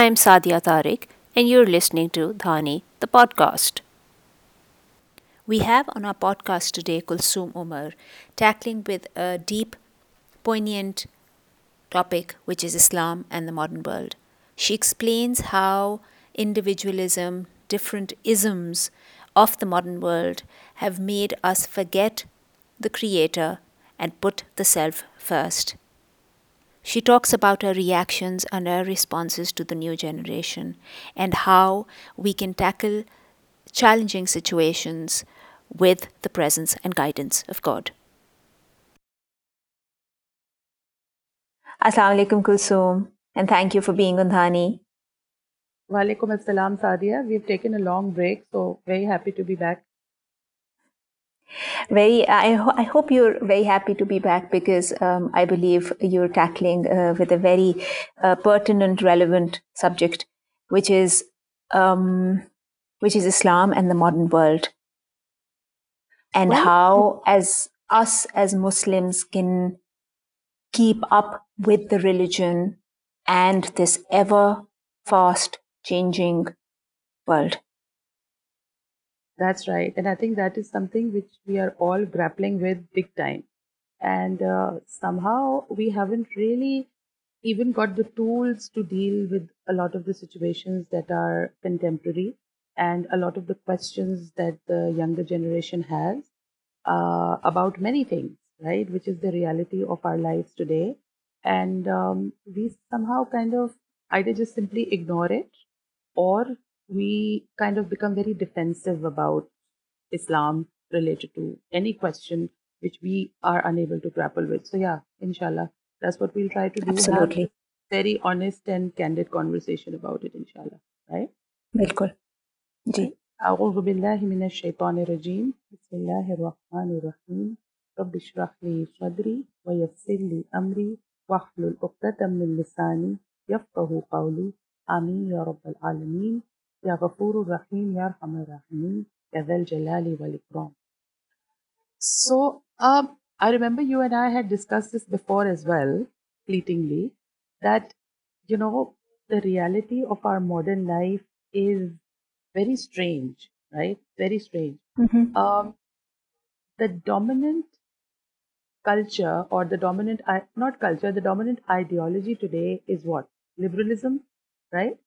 I'm Sadia Tariq, and you're listening to Dhani, the podcast. We have on our podcast today Kulsoom Omar tackling with a deep, poignant topic, which is Islam and the modern world. She explains how individualism, different isms of the modern world have made us forget the Creator and put the self first. She talks about her reactions and her responses to the new generation and how we can tackle challenging situations with the presence and guidance of God. Assalamu alaikum Kulsoom and thank you for being on Dhani. Walaikum assalam Sadia. We've taken a long break, so very happy to be back. Very, I, ho- I hope you're very happy to be back because um, I believe you're tackling uh, with a very uh, pertinent, relevant subject, which is um, which is Islam and the modern world, and well, how, as us as Muslims, can keep up with the religion and this ever fast changing world. That's right. And I think that is something which we are all grappling with big time. And uh, somehow we haven't really even got the tools to deal with a lot of the situations that are contemporary and a lot of the questions that the younger generation has uh, about many things, right? Which is the reality of our lives today. And um, we somehow kind of either just simply ignore it or we kind of become very defensive about Islam related to any question which we are unable to grapple with. So yeah, inshallah, that's what we'll try to do. Absolutely. very honest and candid conversation about it, inshallah. Right? Bilkul. Ji أعوذ بالله من الشيطان الرجيم بسم الله الرحمن الرحيم رب اشرح لي صدري ويسر لي أمري واحلل عقدة من لساني يفقه قولي آمين يا رب العالمين يا غفور رحيم يا أرحم الراحمين يا ذا الجلال والإكرام So, um, I remember you and I had discussed this before as well, fleetingly, that, you know, the reality of our modern life is very strange, right? Very strange. Mm-hmm. Um, the dominant culture or the dominant, not culture, the dominant ideology today is what? Liberalism, right?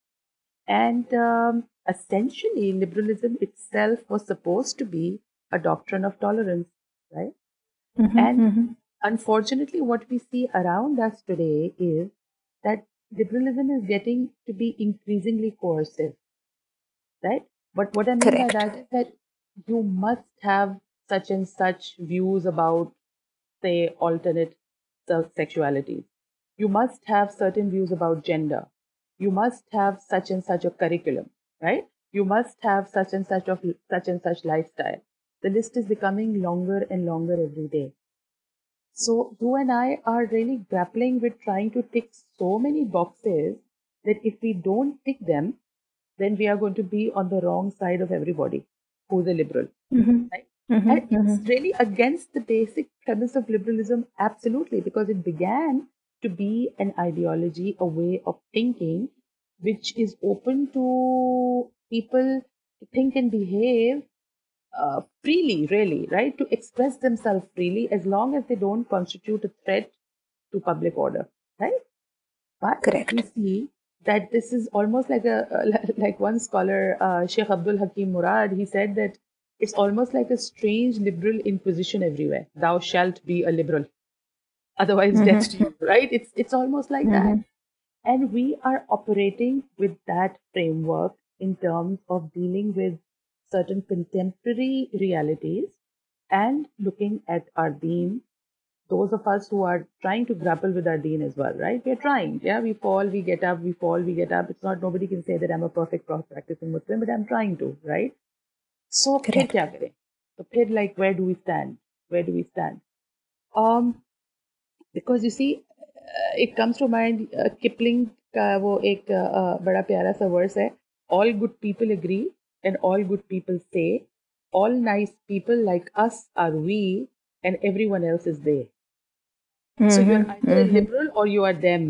And um, essentially, liberalism itself was supposed to be a doctrine of tolerance, right? Mm-hmm, and mm-hmm. unfortunately, what we see around us today is that liberalism is getting to be increasingly coercive, right? But what I mean Correct. by that is that you must have such and such views about, say, alternate sexualities. You must have certain views about gender you must have such and such a curriculum, right? You must have such and such of such and such lifestyle. The list is becoming longer and longer every day. So you and I are really grappling with trying to tick so many boxes that if we don't tick them, then we are going to be on the wrong side of everybody who's a liberal. Mm-hmm. Right? Mm-hmm. And mm-hmm. it's really against the basic premise of liberalism, absolutely, because it began to be an ideology, a way of thinking, which is open to people to think and behave uh, freely, really, right? To express themselves freely as long as they don't constitute a threat to public order, right? But Correct. we see that this is almost like a like one scholar, uh, Sheikh Abdul Hakim Murad, he said that it's almost like a strange liberal inquisition everywhere. Thou shalt be a liberal otherwise mm-hmm. death to you, right? It's it's almost like mm-hmm. that. And we are operating with that framework in terms of dealing with certain contemporary realities and looking at our deen. Those of us who are trying to grapple with our deen as well, right? We're trying. Yeah, we fall, we get up, we fall, we get up. It's not, nobody can say that I'm a perfect cross practicing Muslim, but I'm trying to, right? So, Correct. So, like, where do we stand? Where do we stand? Um, because you see, uh, it comes to mind uh, Kipling का वो एक uh, बड़ा प्यारा सा verse है all good people agree and all good people say all nice people like us are we and everyone else is they mm-hmm, so you're either mm-hmm. a liberal or you are them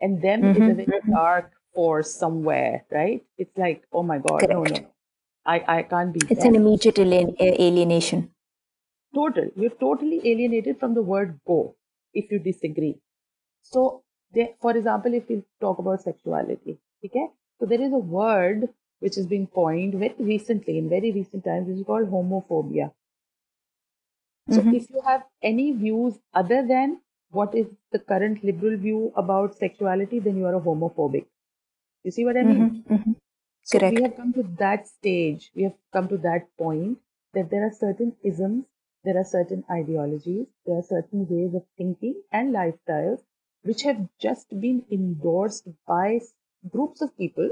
and them mm-hmm, is a very mm-hmm. dark force somewhere, right? It's like, oh my God, no, no, Correct. no. I, I can't be It's that. an immediate alien- alienation. Total. You're totally alienated from the word go if you disagree. So, there, for example, if we talk about sexuality, okay? So there is a word which has been coined very recently, in very recent times, which is called homophobia. So Mhm. if you have any views other than what is the current liberal view about sexuality, then you are a homophobic. You see what I mean? Mhm, mhm. So Correct. we have come to that stage, we have come to that point that there are certain isms, there are certain ideologies, there are certain ways of thinking and lifestyles which have just been endorsed by groups of people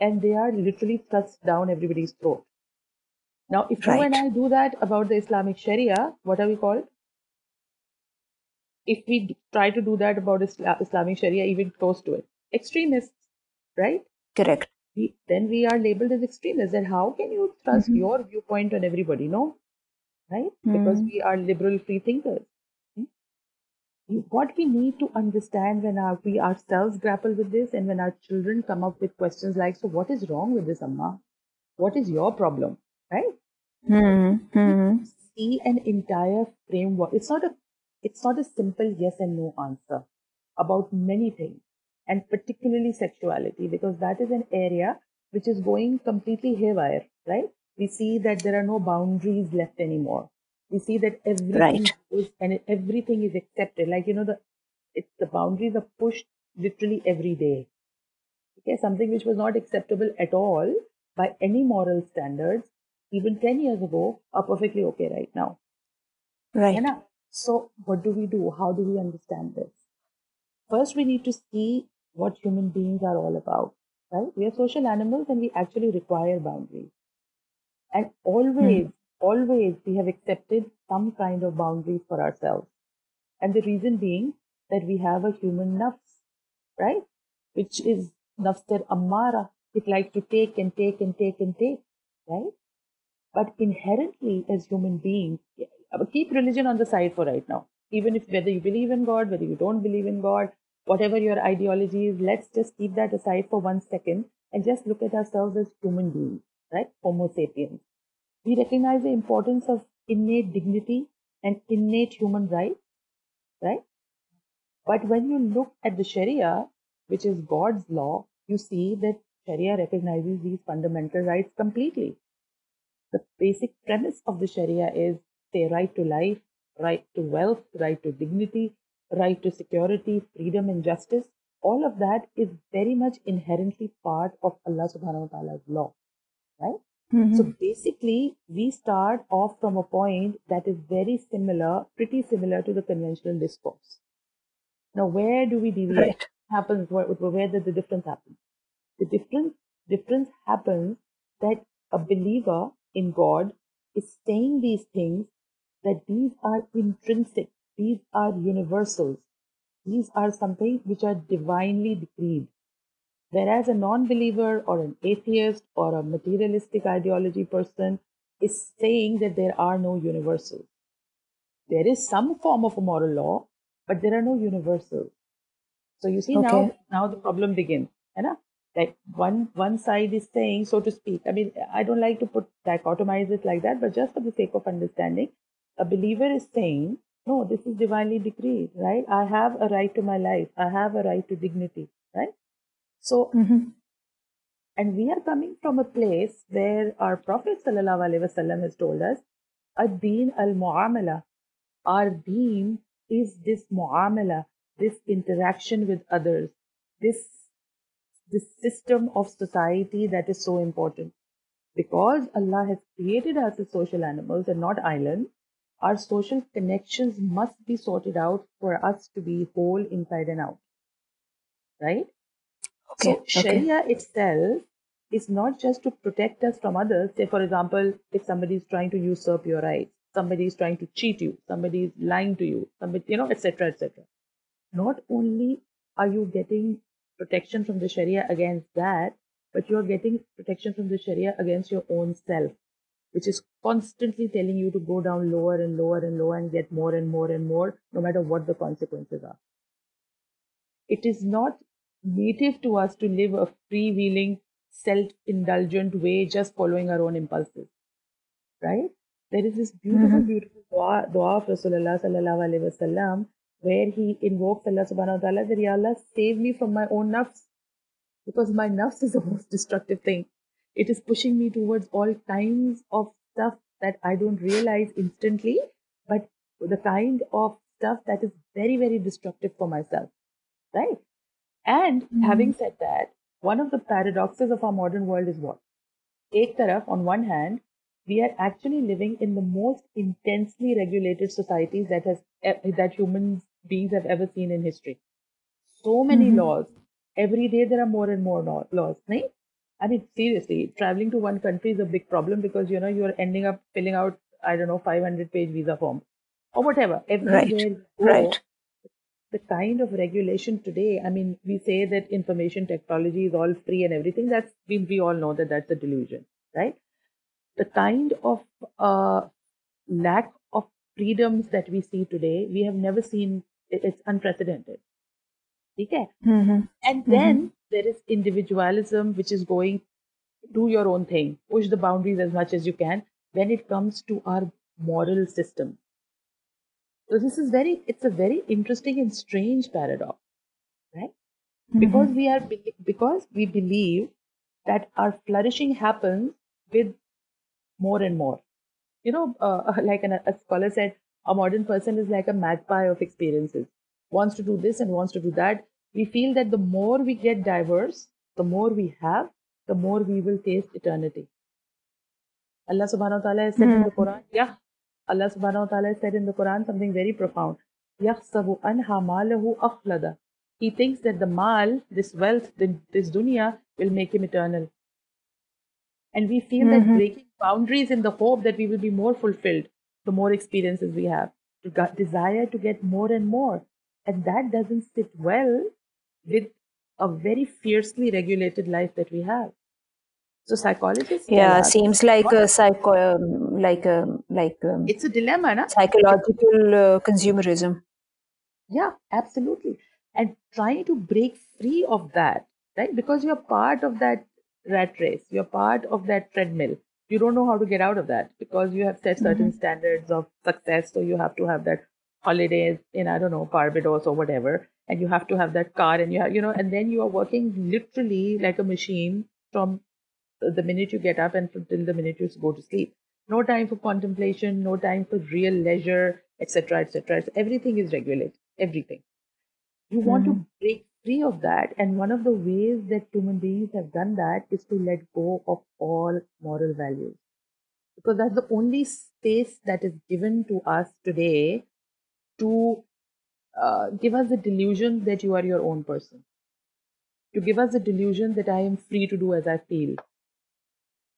and they are literally thrust down everybody's throat. Now, if you and I do that about the Islamic Sharia, what are we called? If we try to do that about Isla- Islamic Sharia, even close to it, extremists, right? Correct. we, then we are labeled as extremists. And how can you trust Mhm. your viewpoint on everybody? No, right? Because Mhm. we are liberal free thinkers. What we need to understand when our, we ourselves grapple with this and when our children come up with questions like, So, what is wrong with this, Amma? What is your problem? Right? Mhm, mhm. See an entire framework. It's not a it's not a simple yes and no answer about many things and particularly sexuality because that is an area which is going completely haywire right we see that there are no boundaries left anymore we see that everything Right. goes and everything is accepted like you know the it's the boundaries are pushed literally every day okay something which was not acceptable at all by any moral standards even 10 years ago are perfectly okay right now Right. है So, what do we do? How do we understand this? First, we need to see what human beings are all about, right? We are social animals and we actually require boundaries. And hmm. always, always we have accepted some kind of boundaries for ourselves. And the reason being that we have a human nafs, right? Which is nafs ammara. It likes to take and take and take and take, right? But inherently, as human beings, keep religion on the side for right now. Even if whether you believe in God, whether you don't believe in God, whatever your ideology is, let's just keep that aside for one second and just look at ourselves as human beings, right? Homo sapiens. We recognize the importance of innate dignity and innate human rights, right? But when you look at the Sharia, which is God's law, you see that Sharia recognizes these fundamental rights completely the basic premise of the Sharia is say right to life, right to wealth, right to dignity, right to security, freedom and justice. All of that is very much inherently part of Allah subhanahu wa ta'ala's law, right? So Mhm. basically, we start off from a point that is very similar, pretty similar to the conventional discourse. Now, where do we deviate? Right. Happens where, where did the difference happen? The difference difference happens that a believer in God is saying these things that these are intrinsic, these are universals, these are something which are divinely decreed. Whereas a non believer or an atheist or a materialistic ideology person is saying that there are no universals. There is some form of a moral law, but there are no universals. So you see now Okay. now the problem begins. ना? Like one one side is saying, so to speak. I mean, I don't like to put dichotomize it like that, but just for the sake of understanding, a believer is saying, no, this is divinely decreed, right? I have a right to my life. I have a right to dignity, right? So, Mhm. and we are coming from a place where our Prophet sallallahu alaihi wasallam has told us, ad-deen al-mu'amala. Our deen is this mu'amala, this interaction with others, this this system of society that is so important. Because Allah has created us as social animals and not islands, our social connections must be sorted out for us to be whole inside and out. Right? Okay. So Okay. Sharia itself is not just to protect us from others. Say, for example, if somebody is trying to usurp your rights, somebody is trying to cheat you, somebody is lying to you, somebody, you know, etc., etc. Not only are you getting protection from the Sharia against that, but you are getting protection from the Sharia against your own self, which is constantly telling you to go down lower and lower and lower and get more and more and more, no matter what the consequences are. It is not native to us to live a freewheeling, self-indulgent way, just following our own impulses. Right? There is this beautiful, Mhm. beautiful dua, dua of Rasulullah sallallahu alaihi wasallam where he invokes Allah subhanahu wa ta'ala that Ya Allah save me from my own nafs because my nafs is the most destructive thing. It is pushing me towards all kinds of stuff that I don't realize instantly, but the kind of stuff that is very, very destructive for myself. Right? And having said that, one of the paradoxes of our modern world is what? Ek taraf, on one hand, we are actually living in the most intensely regulated societies that has e- that human beings have ever seen in history. So many Mhm. laws. Every day there are more and more laws. Right? I mean, seriously, traveling to one country is a big problem because you know you're ending up filling out I don't know 500 page visa form or whatever. Everywhere you go, Right. The kind of regulation today, I mean, we say that information technology is all free and everything. That's we, we all know that that's a delusion, right? The kind of uh, lack of freedoms that we see today, we have never seen. it- It's unprecedented. Okay? Mhm. And then there is individualism, which is going do your own thing, push the boundaries as much as you can when it comes to our moral system. So this is very, it's a very interesting and strange paradox, right? Because we are, because we believe that our flourishing happens with more and more. You know, uh, like an, a scholar said, a modern person is like a magpie of experiences, wants to do this and wants to do that. We feel that the more we get diverse, the more we have, the more we will taste eternity. Allah subhanahu wa ta'ala has said in the Quran, yeah, Allah subhanahu wa ta'ala has said in the Quran something very profound. يَحْسَبُ أَنْهَا مَالَهُ أَخْلَدَ He thinks that the mal, this wealth, the- this dunya, will make him eternal. And we feel that breaking boundaries in the hope that we will be more fulfilled the more experiences we have, to got desire to get more and more. And that doesn't sit well with a very fiercely regulated life that we have. So psychologists Yeah, seems like a psycho, um, like a like um, it's a dilemma, na? psychological uh, consumerism. Yeah, absolutely. And trying to break free of that, right? Because you're part of that rat race, you're part of that treadmill. You don't know how to get out of that because you have set certain standards of success. So you have to have that holidays in, I don't know, Barbados or whatever. And you have to have that car and you have, you know, and then you are working literally like a machine from the minute you get up and till the minute you go to sleep. No time for contemplation, no time for real leisure, etc., etc. Everything is regulated. Everything. You want to break free of that, and one of the ways that human beings have done that is to let go of all moral values, because that's the only space that is given to us today to uh, give us the delusion that you are your own person, to give us the delusion that I am free to do as I feel.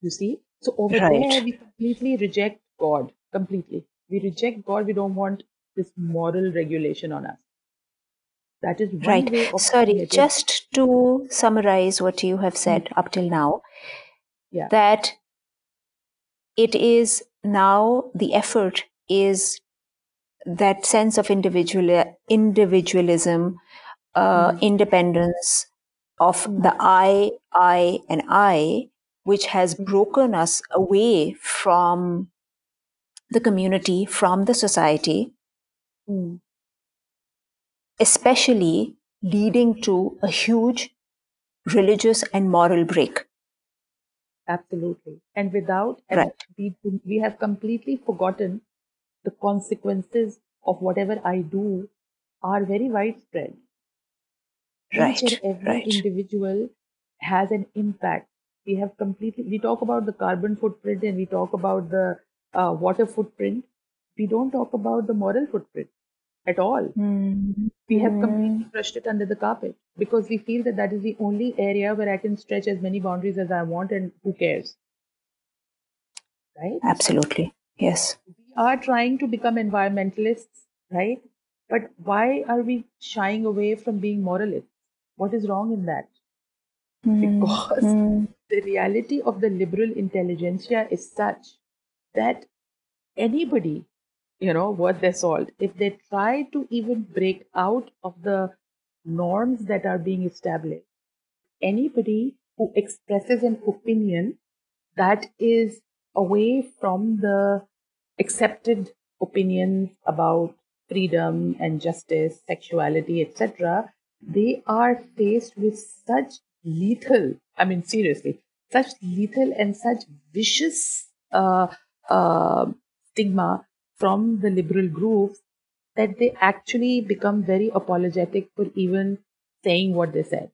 You see? So over Right. there, we completely reject God. Completely. We reject God. We don't want this moral regulation on us. That is Right. Sorry, just to summarize what you have said up till now, Yeah. that it is now the effort is that sense of individual individualism, uh, independence of the I, I, and I, which has broken us away from the community, from the society, Mm. especially leading to a huge religious and moral break. Absolutely. And without, Right. we, we have completely forgotten the consequences of whatever I do are very widespread. Each Right, and every right. individual has an impact. We have completely, we talk about the carbon footprint and we talk about the uh, water footprint. We don't talk about the moral footprint at all. We have completely brushed it under the carpet because we feel that that is the only area where I can stretch as many boundaries as I want and who cares? Right? Absolutely. Yes. We are trying to become environmentalists, right? But why are we shying away from being moralists? What is wrong in that? Because mm, mm. the reality of the liberal intelligentsia is such that anybody, you know, worth their salt, if they try to even break out of the norms that are being established. Anybody who expresses an opinion that is away from the accepted opinions about freedom and justice, sexuality, etc., they are faced with such lethal, I mean, seriously, such lethal and such vicious uh, uh, stigma from the liberal groups that they actually become very apologetic for even saying what they said.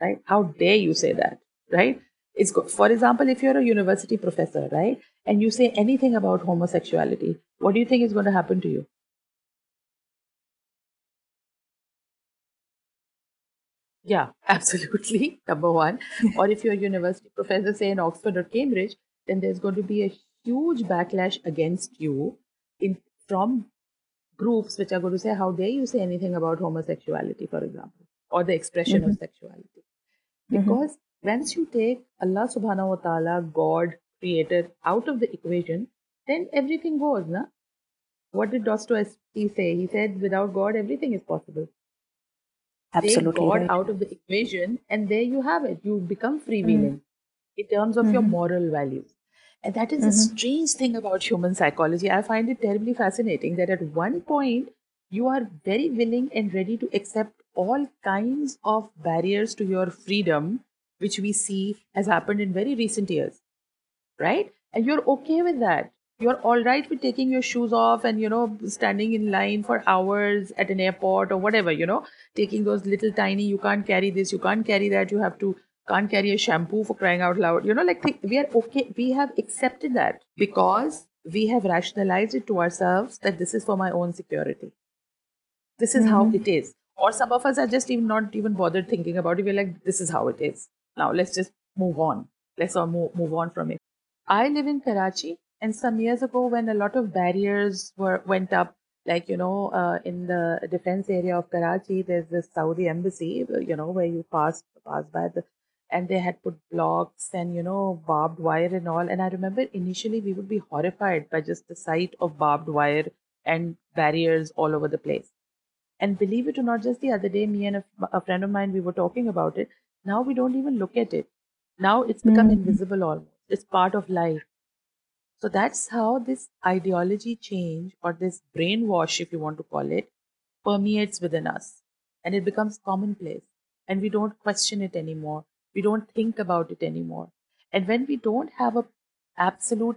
Right? How dare you say that? Right? It's good. For example, if you're a university professor, right, and you say anything about homosexuality, what do you think is going to happen to you? Yeah, absolutely. Number one. or if you're a university professor, say in Oxford or Cambridge, then there's going to be a huge backlash against you in from groups which are going to say, How dare you say anything about homosexuality, for example, or the expression mm-hmm. of sexuality? Mm-hmm. Because mm-hmm. once you take Allah subhanahu wa ta'ala, God, creator, out of the equation, then everything goes, na? What did Dostoevsky say? He said, Without God, everything is possible. Absolutely. Take God right. out of the equation, and there you have it. You become freewheeling mm-hmm. in terms of your mm-hmm. moral values. And that is mm-hmm. a strange thing about human psychology. I find it terribly fascinating that at one point you are very willing and ready to accept all kinds of barriers to your freedom, which we see has happened in very recent years, right? And you're okay with that. You're all right with taking your shoes off and, you know, standing in line for hours at an airport or whatever, you know, taking those little tiny, you can't carry this, you can't carry that, you have to can't carry a shampoo for crying out loud. You know, like we are okay. We have accepted that because we have rationalized it to ourselves that this is for my own security. This is mm-hmm. how it is. Or some of us are just even not even bothered thinking about it. We're like, this is how it is. Now let's just move on. Let's all move, move on from it. I live in Karachi, and some years ago, when a lot of barriers were went up, like you know, uh, in the defense area of Karachi, there's this Saudi embassy, you know, where you pass pass by the and they had put blocks and you know barbed wire and all. And i remember initially we would be horrified by just the sight of barbed wire and barriers all over the place. And believe it or not just the other day me and a, a friend of mine we were talking about it. Now we don't even look at it. Now it's become mm-hmm. invisible almost. It's part of life so that's how this ideology change or this brainwash, if you want to call it, permeates within us and it becomes commonplace and we don't question it anymore. We don't think about it anymore. And when we don't have a absolute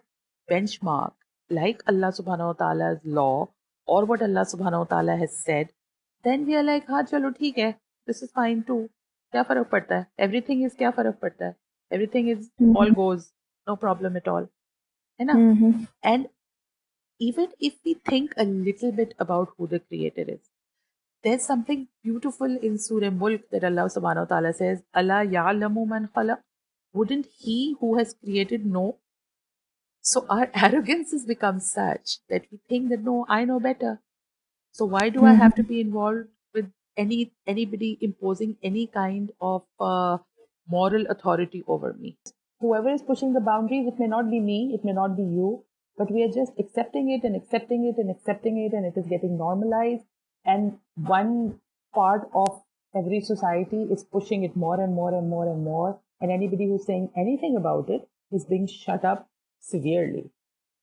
benchmark like Allah subhanahu wa ta'ala's law or what Allah subhanahu wa ta'ala has said, then we are like, ha, chalo, theek hai. This is fine too. Kya farak padta hai? Everything is kya farak padta hai? Everything is mm-hmm. all goes, no problem at all. है ना? Mm-hmm. And even if we think a little bit about who the creator is, there's something beautiful in Surah Mulk that Allah subhanahu wa ta'ala says, Allah ya'lamu man khalaq. Wouldn't he who has created know? So our arrogance has become such that we think that no, I know better. So why do mm-hmm. I have to be involved with any anybody imposing any kind of uh, moral authority over me? Whoever is pushing the boundaries, it may not be me, it may not be you, but we are just accepting it and accepting it and accepting it, and it is getting normalized and one part of every society is pushing it more and more and more and more. And anybody who's saying anything about it is being shut up severely.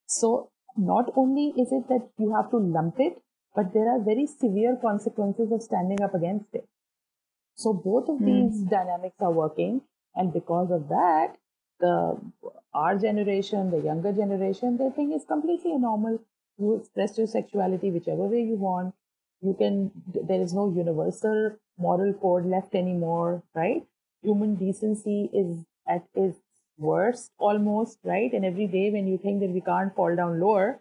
So not only is it that you have to lump it, but there are very severe consequences of standing up against it. So both of mm. these dynamics are working. And because of that, the our generation, the younger generation, they think it's completely normal. You express your sexuality whichever way you want. You can there is no universal moral code left anymore right? Human decency is at its worst almost right? And every day when you think that we can't fall down lower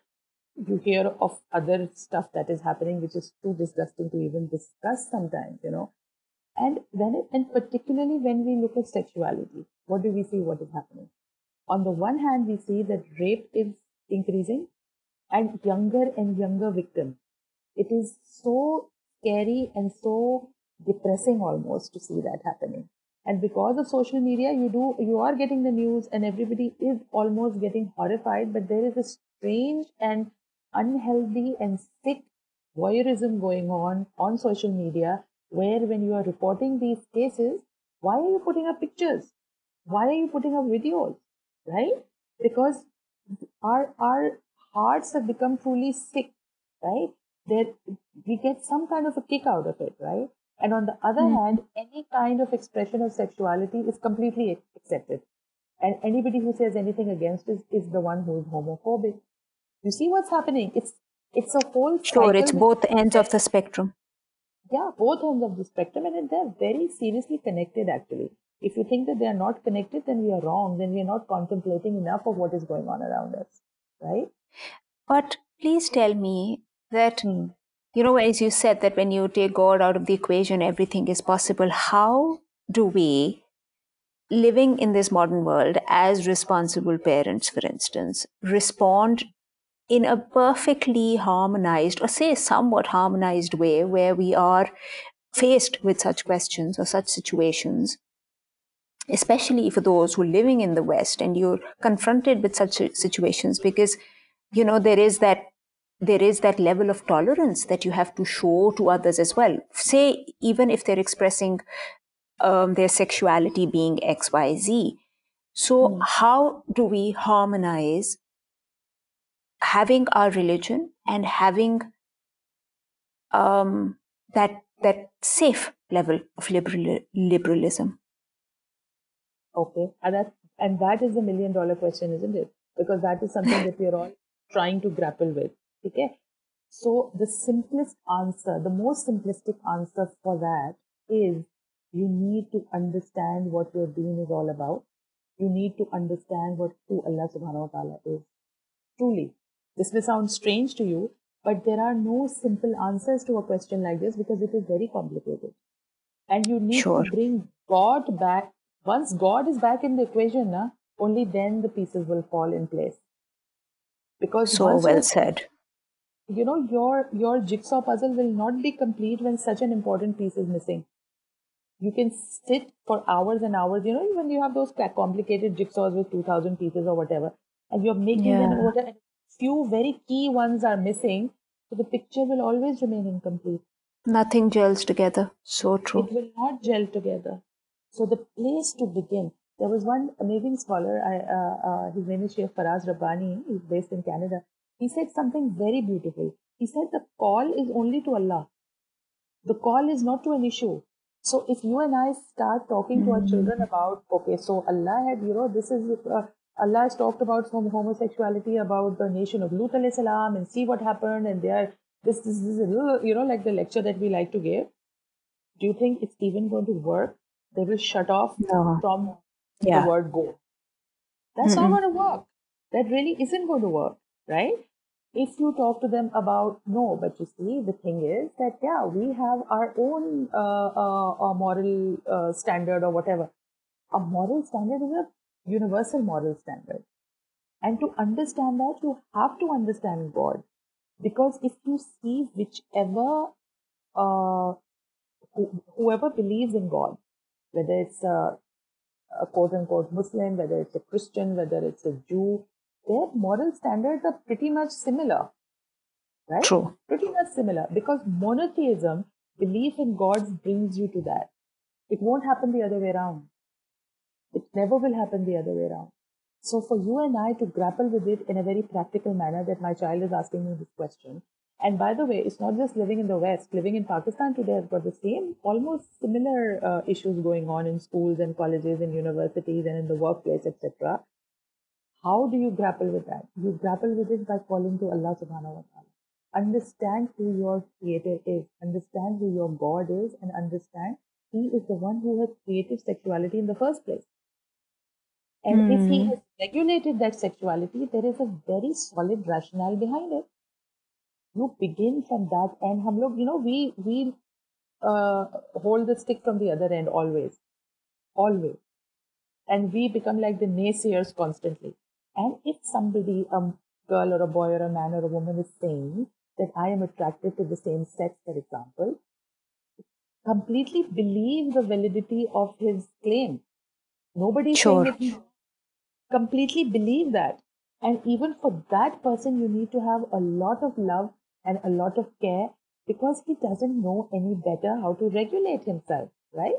you hear of other stuff that is happening which is too disgusting to even discuss sometimes you know and when and particularly when we look at sexuality what do we see? What is happening? On the one hand we see that rape is increasing and younger and younger victims it is so scary and so depressing almost to see that happening. And because of social media, you do you are getting the news and everybody is almost getting horrified, but there is a strange and unhealthy and sick voyeurism going on on social media where when you are reporting these cases, why are you putting up pictures? Why are you putting up videos? Right? Because our our hearts have become truly sick, right? There we get some kind of a kick out of it, right? And on the other mm. hand, any kind of expression of sexuality is completely accepted. And anybody who says anything against it is the one who is homophobic. You see what's happening? It's it's a whole sure. It's both ends of the spectrum. Yeah, both ends of the spectrum, and they're very seriously connected. Actually, if you think that they are not connected, then we are wrong. Then we are not contemplating enough of what is going on around us, right? But please tell me that you know, as you said that when you take God out of the equation, everything is possible. How do we living in this modern world as responsible parents, for instance, respond in a perfectly harmonized, or say somewhat harmonized way, where we are faced with such questions or such situations, especially for those who are living in the West and you're confronted with such situations, because you know there is that there is that level of tolerance that you have to show to others as well. Say, even if they're expressing um, their sexuality being XYZ. So, mm. how do we harmonize having our religion and having um, that that safe level of liberal, liberalism? Okay, and that and that is the million dollar question, isn't it? Because that is something that we are all trying to grapple with. Okay, so the simplest answer, the most simplistic answer for that is you need to understand what your deen is all about. You need to understand what who Allah subhanahu wa ta'ala is. Truly. This may sound strange to you, but there are no simple answers to a question like this because it is very complicated. And you need sure. to bring God back. Once God is back in the equation, na, only then the pieces will fall in place. Because so well said. You know, your your jigsaw puzzle will not be complete when such an important piece is missing you can sit for hours and hours. You know, when you have those complicated jigsaws with 2000 pieces or whatever, and you're making yeah. them and few very key ones are missing, so the picture will always remain incomplete. Nothing gels together. So true. It will not gel together. So the place to begin. There was one amazing scholar. I, uh, uh, his name is Sheikh Faraz Rabbani. He's based in Canada. He said something very beautiful. He said the call is only to Allah. The call is not to an issue. So if you and I start talking to our children hmm. about, okay, so Allah had, you know, this is, uh, Allah has talked about some homosexuality, about the nation of Lut salam and see what happened and there, this, this, this is, you know, like the lecture that we like to give. Do you think it's even going to work? They will shut off no. from yeah. the word go. That's mm-hmm. not going to work. That really isn't going to work, right? if you talk to them about no but you see the thing is that yeah we have our own uh, uh, moral uh, standard or whatever a moral standard is a universal moral standard and to understand that you have to understand god because if you see whichever uh, whoever believes in god whether it's a, a quote unquote muslim whether it's a christian whether it's a jew their moral standards are pretty much similar. Right? True. Pretty much similar because monotheism, belief in gods brings you to that. It won't happen the other way around. It never will happen the other way around. So for you and I to grapple with it in a very practical manner that my child is asking me this question. And by the way, it's not just living in the West. Living in Pakistan today has got the same, almost similar uh, issues going on in schools and colleges and universities and in the workplace, etc. How do you grapple with that? You grapple with it by calling to Allah subhanahu wa ta'ala. Understand who your creator is, understand who your God is, and understand He is the one who has created sexuality in the first place. And mm. if He hmm. has regulated that sexuality, there is a very solid rationale behind it. You begin from that, and hum log, you know, we we uh, hold the stick from the other end always, always, and we become like the naysayers constantly. And if somebody, a girl or a boy or a man or a woman is saying that I am attracted to the same sex, for example, completely believe the validity of his claim. Nobody sure. saying it. Completely believe that. And even for that person, you need to have a lot of love and a lot of care Because he doesn't know any better how to regulate himself, right?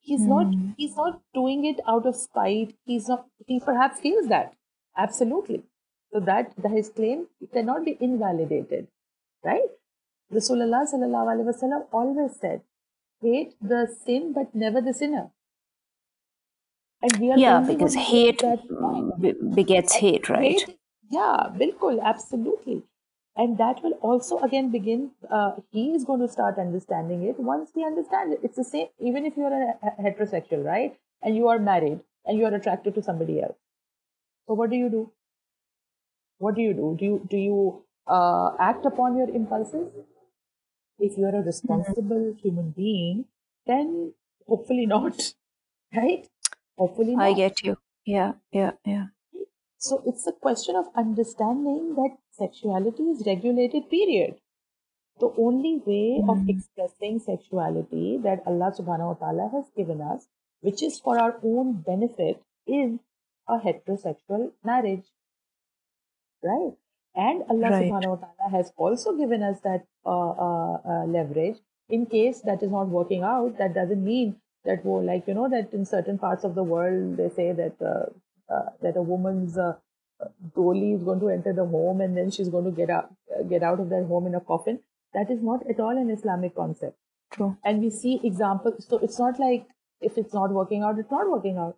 He's not Mm. he's not doing it out of spite. He's not he perhaps feels that. Absolutely. So that, that his claim cannot be invalidated. Right? Rasulullah sallallahu alaihi wasallam always said, hate the sin but never the sinner. And we are Yeah, because hate be- begets hate, right? Hate- yeah, bilkul, absolutely. And that will also again begin, uh, he is going to start understanding it once he understands it. It's the same, even if you're a, a heterosexual, right? And you are married and you are attracted to somebody else. So what do you do? What do you do? Do you, do you uh, act upon your impulses? If you're a responsible human being, then hopefully not, right? Hopefully not. I get you. Yeah, yeah, yeah. So it's a question of understanding that sexuality is regulated, period. The only way of Mm. expressing sexuality that Allah subhanahu wa ta'ala has given us, which is for our own benefit, is a heterosexual marriage. Right? And Allah Right. subhanahu wa ta'ala has also given us that uh, uh, uh, leverage in case that is not working out. That doesn't mean that, wo- like, you know, that in certain parts of the world, they say that, uh, uh, that a woman's uh, dolly is going to enter the home and then she's going to get out, uh, get out of that home in a coffin. That is not at all an Islamic concept. True. And we see examples. So it's not like if it's not working out, it's not working out.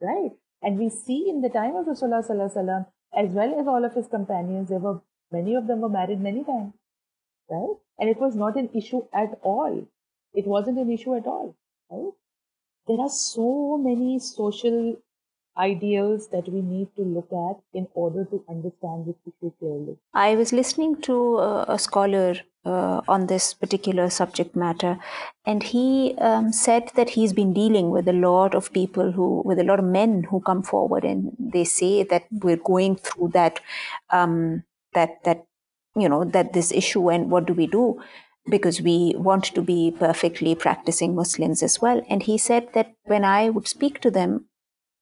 Right? And we see in the time of Rasulullah Sallallahu as well as all of his companions, there were many of them were married many times. Right? And it was not an issue at all. It wasn't an issue at all. Right? There are so many social ideals that we need to look at in order to understand this issue clearly. I was listening to a scholar uh, on this particular subject matter, and he um, said that he's been dealing with a lot of people who, with a lot of men who come forward, and they say that we're going through that, um, that that, you know, that this issue, and what do we do? Because we want to be perfectly practicing Muslims as well. And he said that when I would speak to them,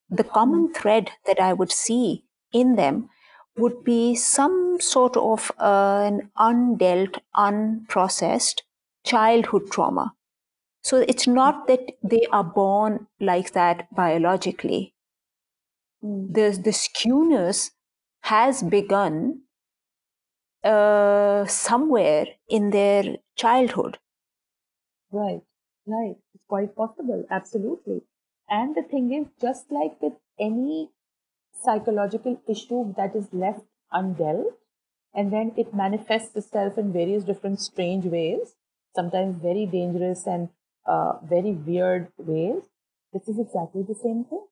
the common thread that I would see in them would be some sort of uh, an undealt, unprocessed childhood trauma. So it's not that they are born like that biologically. The, the skewness has begun uh, somewhere in their childhood. Right, right. It's quite possible, absolutely. And the thing is, just like with any psychological issue that is left undealt, and then it manifests itself in various different strange ways, sometimes very dangerous and uh, very weird ways, this is exactly the same thing.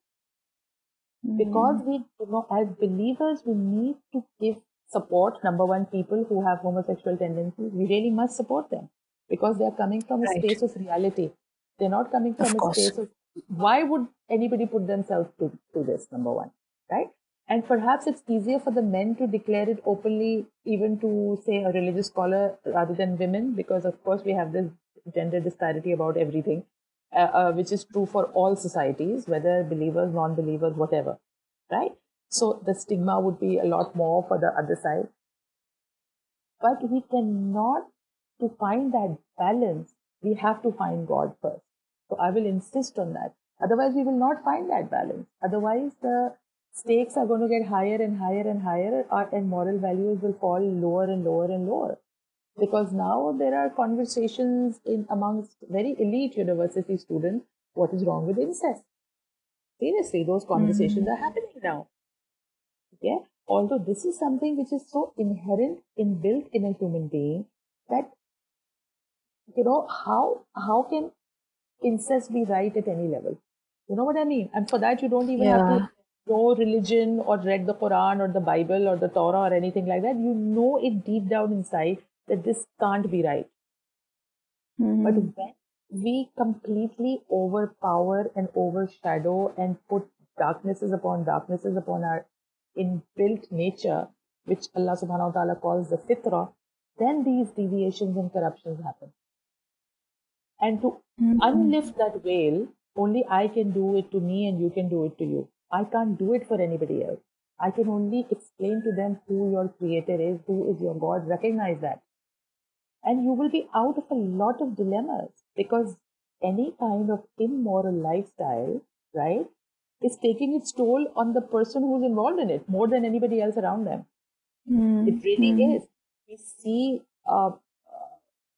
Because we, you know, as believers, we need to give support. Number one, people who have homosexual tendencies, we really must support them because they are coming from a space of reality. They're not coming from Of a course. space of why would anybody put themselves to, to this, number one, right? And perhaps it's easier for the men to declare it openly, even to say a religious scholar rather than women, because of course we have this gender disparity about everything, uh, uh, which is true for all societies, whether believers, non believers, whatever, right? So the stigma would be a lot more for the other side. But we cannot, to find that balance, we have to find God first. So I will insist on that. Otherwise, we will not find that balance. Otherwise, the stakes are going to get higher and higher and higher, and moral values will fall lower and lower and lower. Because now there are conversations in amongst very elite university students what is wrong with incest. Seriously, those conversations mm-hmm. are happening now. Okay? Although this is something which is so inherent, inbuilt in a human being that you know how how can incest be right at any level? You know what I mean? And for that you don't even have to know religion or read the Quran or the Bible or the Torah or anything like that. You know it deep down inside that this can't be right. But Mhm. when we completely overpower and overshadow and put darknesses upon darknesses upon our inbuilt nature, which Allah subhanahu wa ta'ala calls the fitra, then these deviations and corruptions happen. And to Mhm. unlift that veil, only I can do it to me and you can do it to you. I can't do it for anybody else. I can only explain to them who your creator is, who is your God, recognize that. and you will be out of a lot of dilemmas because any kind of immoral lifestyle, right, is taking its toll on the person who's involved in it more than anybody else around them. Mm. It really mm. is. We see, uh, uh,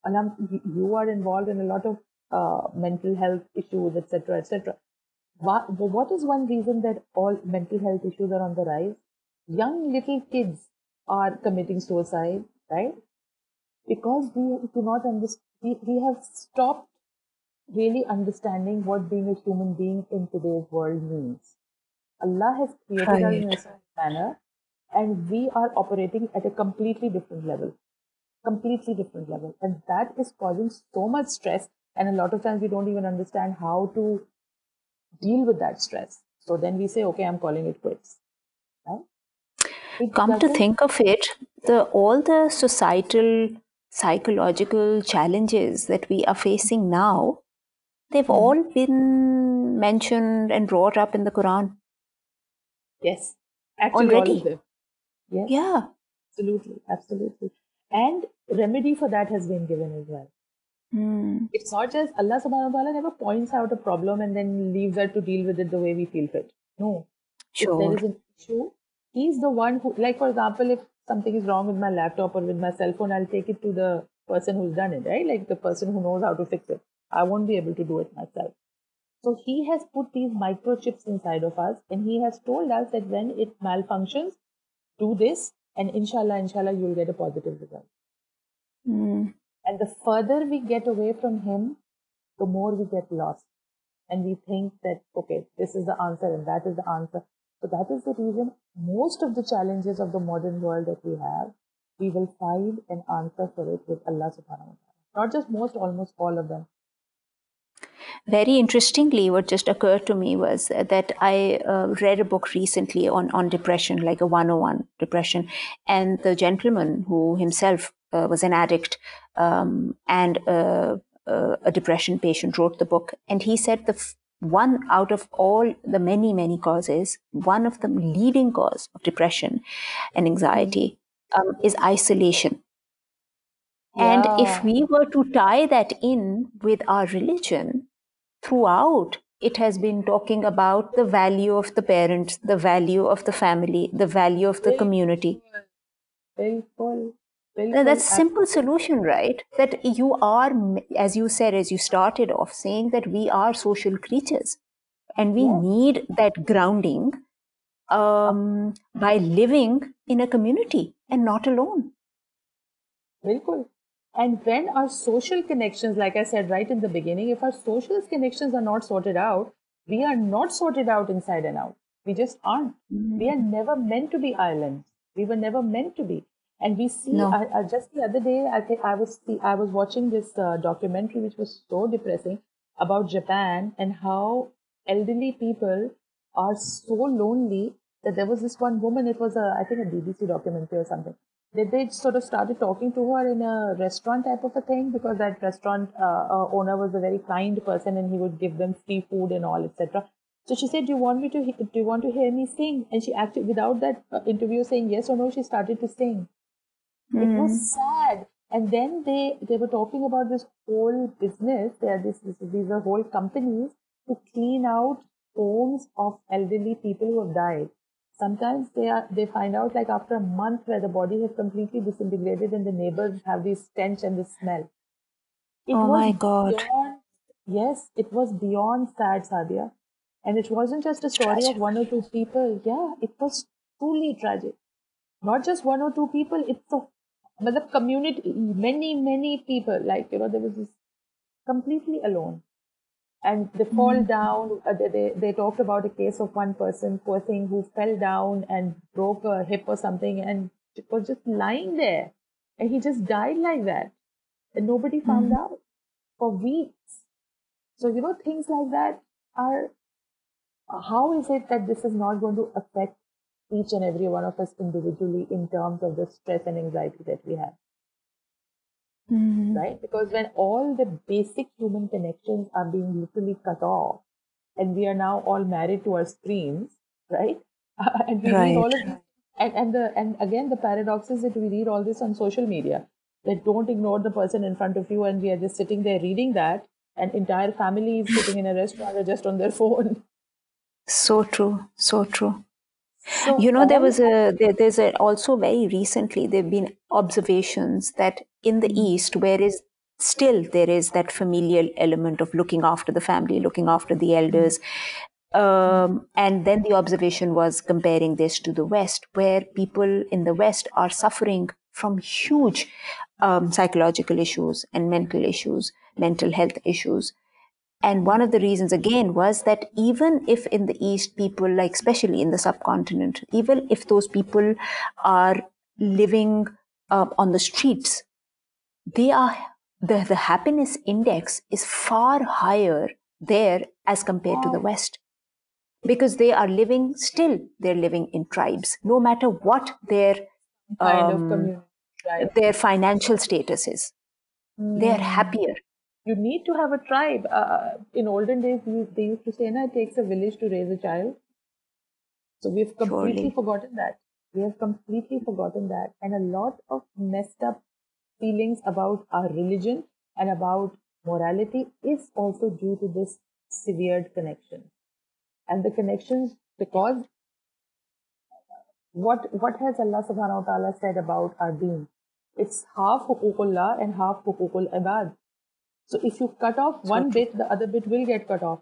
Alam, you are involved in a lot of uh, mental health issues, etc., etc. What, what is one reason that all mental health issues are on the rise? Young little kids are committing suicide, right? Because we do not understand, we, we have stopped really understanding what being a human being in today's world means. Allah has created right. us in a certain manner, and we are operating at a completely different level. Completely different level. And that is causing so much stress. And a lot of times we don't even understand how to deal with that stress. So then we say, okay, I'm calling it quits. Right? It Come to think of it, the all the societal psychological challenges that we are facing now They've mm. all been mentioned and brought up in the Quran. Yes, actually, already. all of them. Yes. Yeah, absolutely, absolutely. And remedy for that has been given as well. Mm. It's not just Allah subhanahu wa ta'ala never points out a problem and then leaves us to deal with it the way we feel fit. No. Sure. If there is an issue, He's the one who, like, for example, if something is wrong with my laptop or with my cell phone, I'll take it to the person who's done it, right? Like the person who knows how to fix it. I won't be able to do it myself. So he has put these microchips inside of us and he has told us that when it malfunctions, do this and inshallah, inshallah, you'll get a positive result. Mm. And the further we get away from him, the more we get lost. And we think that, okay, this is the answer and that is the answer. So that is the reason most of the challenges of the modern world that we have, we will find an answer for it with Allah subhanahu wa ta'ala. Not just most, almost all of them. Very interestingly, what just occurred to me was that I uh, read a book recently on, on depression, like a 101 depression. And the gentleman who himself uh, was an addict um, and uh, a depression patient wrote the book. And he said the f- one out of all the many, many causes, one of the leading cause of depression and anxiety um, is isolation. Yeah. And if we were to tie that in with our religion, throughout it has been talking about the value of the parents, the value of the family, the value of the community. Very full. Very full. That's a simple solution, right? That you are, as you said, as you started off saying that we are social creatures and we yeah. need that grounding um, by living in a community and not alone. Very cool. And when our social connections, like I said right in the beginning, if our social connections are not sorted out, we are not sorted out inside and out. We just aren't. Mm-hmm. We are never meant to be islands. We were never meant to be. And we see, no. I, I, just the other day, I think I was I was watching this uh, documentary which was so depressing about Japan and how elderly people are so lonely that there was this one woman. It was a I think a BBC documentary or something did they sort of started talking to her in a restaurant type of a thing? Because that restaurant uh, uh, owner was a very kind person and he would give them free food and all etc so she said do you want me to do you want to hear me sing? And she actually without that uh, interview saying yes or no she started to sing. Mm. it was hmm. sad. And then they they were talking about this whole business. There this, this these are whole companies to clean out homes of elderly people who have died sometimes they are they find out like after a month where the body has completely disintegrated and the neighbors have this stench and this smell. It oh my god. Beyond, yes, it was beyond sad, Sadia. And it wasn't just a story tragic. of one or two people. Yeah, it was truly tragic. Not just one or two people, it's a but the community, many, many people, like, you know, there was this completely alone and they fall mm-hmm. down. Uh, they, they, they talked about a case of one person, poor thing, who fell down and broke a hip or something and was just lying there. And he just died like that. And nobody found mm-hmm. out for weeks. So, you know, things like that are, how is it that this is not going to affect each and every one of us individually in terms of the stress and anxiety that we have? Mm-hmm. Right? Because when all the basic human connections are being literally cut off, and we are now all married to our screens, right? and we right. read all of this, and, and the and again the paradox is that we read all this on social media. that don't ignore the person in front of you and we are just sitting there reading that and entire family is sitting in a restaurant or just on their phone so true so true so you know there was a there, there's a also very recently there've been observations that in the east where is still there is that familial element of looking after the family looking after the elders. Um, and then the observation was comparing this to the west where people in the west are suffering from huge um, psychological issues and mental issues, mental health issues. And one of the reasons, again, was that even if in the East, people, like especially in the subcontinent, even if those people are living uh, on the streets, they are the, the happiness index is far higher there as compared to the West because they are living still they're living in tribes no matter what their kind um, of community right. their financial status is. Mm. They are hmm. happier. You need to have a tribe. Uh, in olden days, they used to say, "No, it takes a village to raise a child." So we've completely Surely. forgotten that. We have completely forgotten that, and a lot of messed up feelings about our religion and about morality is also due to this severed connection. And the connections, because what what has Allah subhanahu wa ta'ala said about our deen? It's half hukukullah and half hukukul ibad. So if you cut off one bit, the other bit will get cut off.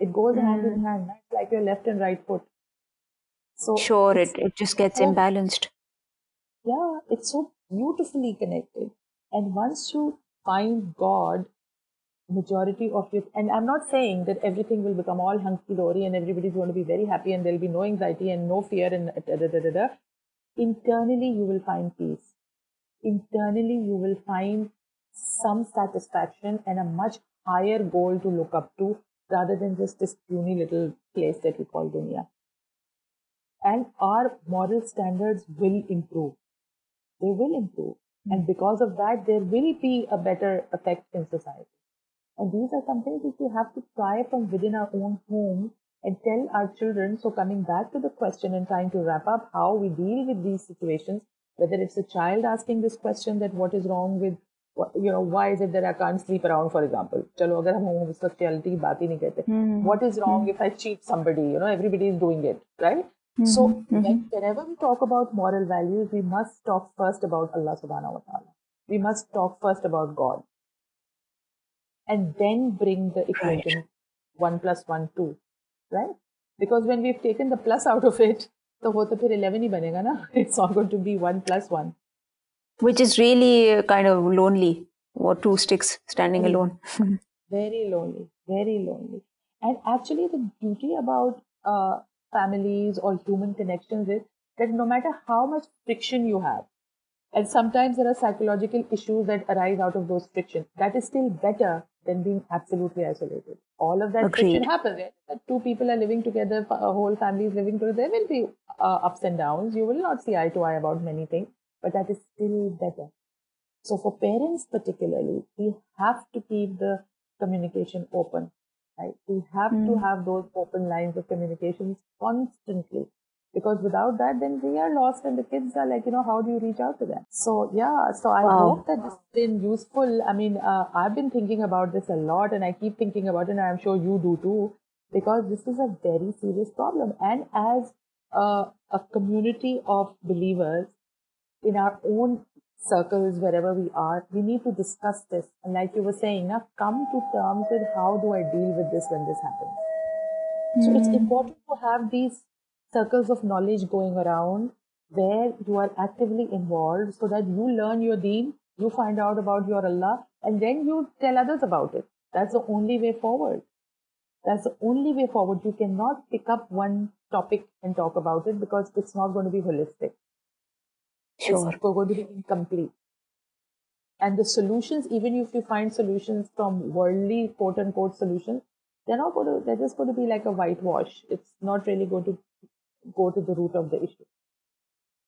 It goes mm. hand in hand, like your left and right foot. So sure, it, it just gets so, imbalanced. Yeah, it's so beautifully connected. And once you find God, majority of it, and I'm not saying that everything will become all hunky dory and everybody's going to be very happy and there'll be no anxiety and no fear and da, da, da, da, internally you will find peace internally you will find some satisfaction and a much higher goal to look up to rather than just this puny little place that we call dunya. And our moral standards will improve They will improve. And because of that, there will be a better effect in society. And these are some things which we have to try from within our own home and tell our children. So coming back to the question and trying to wrap up how we deal with these situations, whether it's a child asking this question that what is wrong with you know why is it that I can't sleep around for example चलो अगर हम homosexuality की बात ही नहीं कहते mm-hmm. what is wrong mm-hmm. if I cheat somebody you know everybody is doing it right mm-hmm. so when, whenever we talk about moral values we must talk first about Allah subhanahu wa ta'ala we must talk first about God and then bring the equation right. 1 plus 1 2 right because when we've taken the plus out of it तो वो तो फिर 11 ही बनेगा ना it's not going to be 1 plus 1 which is really kind of lonely or two sticks standing alone very lonely very lonely and actually the beauty about uh, families or human connections is that no matter how much friction you have and sometimes there are psychological issues that arise out of those friction that is still better than being absolutely isolated. All of that Agreed. friction happens. Right? Two people are living together, a whole family is living together. There will be uh, ups and downs. You will not see eye to eye about many things, but that is still better. So for parents particularly, we have to keep the communication open. Right? We have mm. to hmm. have those open lines of communications constantly because without that then we are lost and the kids are like you know how do you reach out to them so yeah so i wow. hope that this has been useful i mean uh, i've been thinking about this a lot and i keep thinking about it and i'm sure you do too because this is a very serious problem and as uh, a community of believers in our own circles wherever we are we need to discuss this and like you were saying now come to terms with how do i deal with this when this happens mm. so it's hmm. important to have these circles of knowledge going around where you are actively involved so that you learn your deen, you find out about your Allah, and then you tell others about it. That's the only way forward. That's the only way forward. You cannot pick up one topic and talk about it because it's not going to be holistic. Sure. It's going to be incomplete. And the solutions, even if you find solutions from worldly quote unquote solutions, they're not going to, they're just going to be like a whitewash. It's not really going to go to the root of the issue.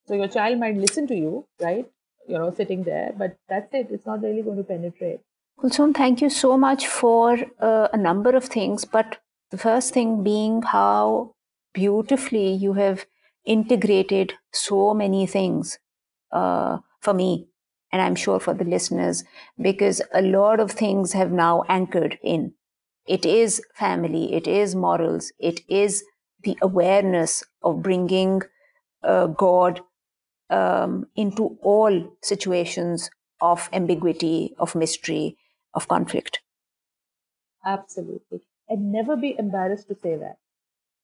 So your child might listen to you, right? You know, sitting there, but that's it. It's not really going to penetrate. Kulsoom, thank you so much for uh, a number of things, but the first thing being how beautifully you have integrated so many things uh, for me and I'm sure for the listeners, because a lot of things have now anchored in. It is family, it is morals, it is the awareness of bringing uh, God um, into all situations of ambiguity, of mystery, of conflict. Absolutely. And never be embarrassed to say that.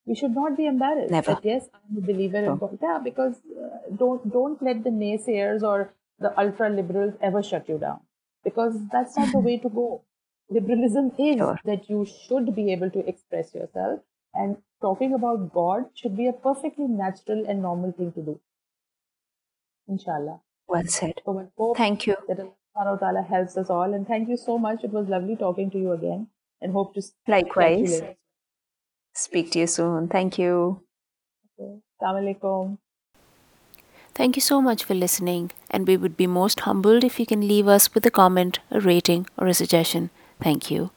We should not be embarrassed. Never. Yes, I'm a believer in God. Yeah, because uh, don't don't let the naysayers or the ultra liberals ever shut you down. Because that's not the way to go. Liberalism is Sure. that you should be able to express yourself, and talking about God should be a perfectly natural and normal thing to do. Inshallah. Well said. So Thank you. that Allah ta'ala helps us all. And thank you so much. It was lovely talking to you again and hope to Likewise. Later. Speak to you soon. Thank you. Okay. Thank you so much for listening, and we would be most humbled if you can leave us with a comment, a rating, or a suggestion. Thank you.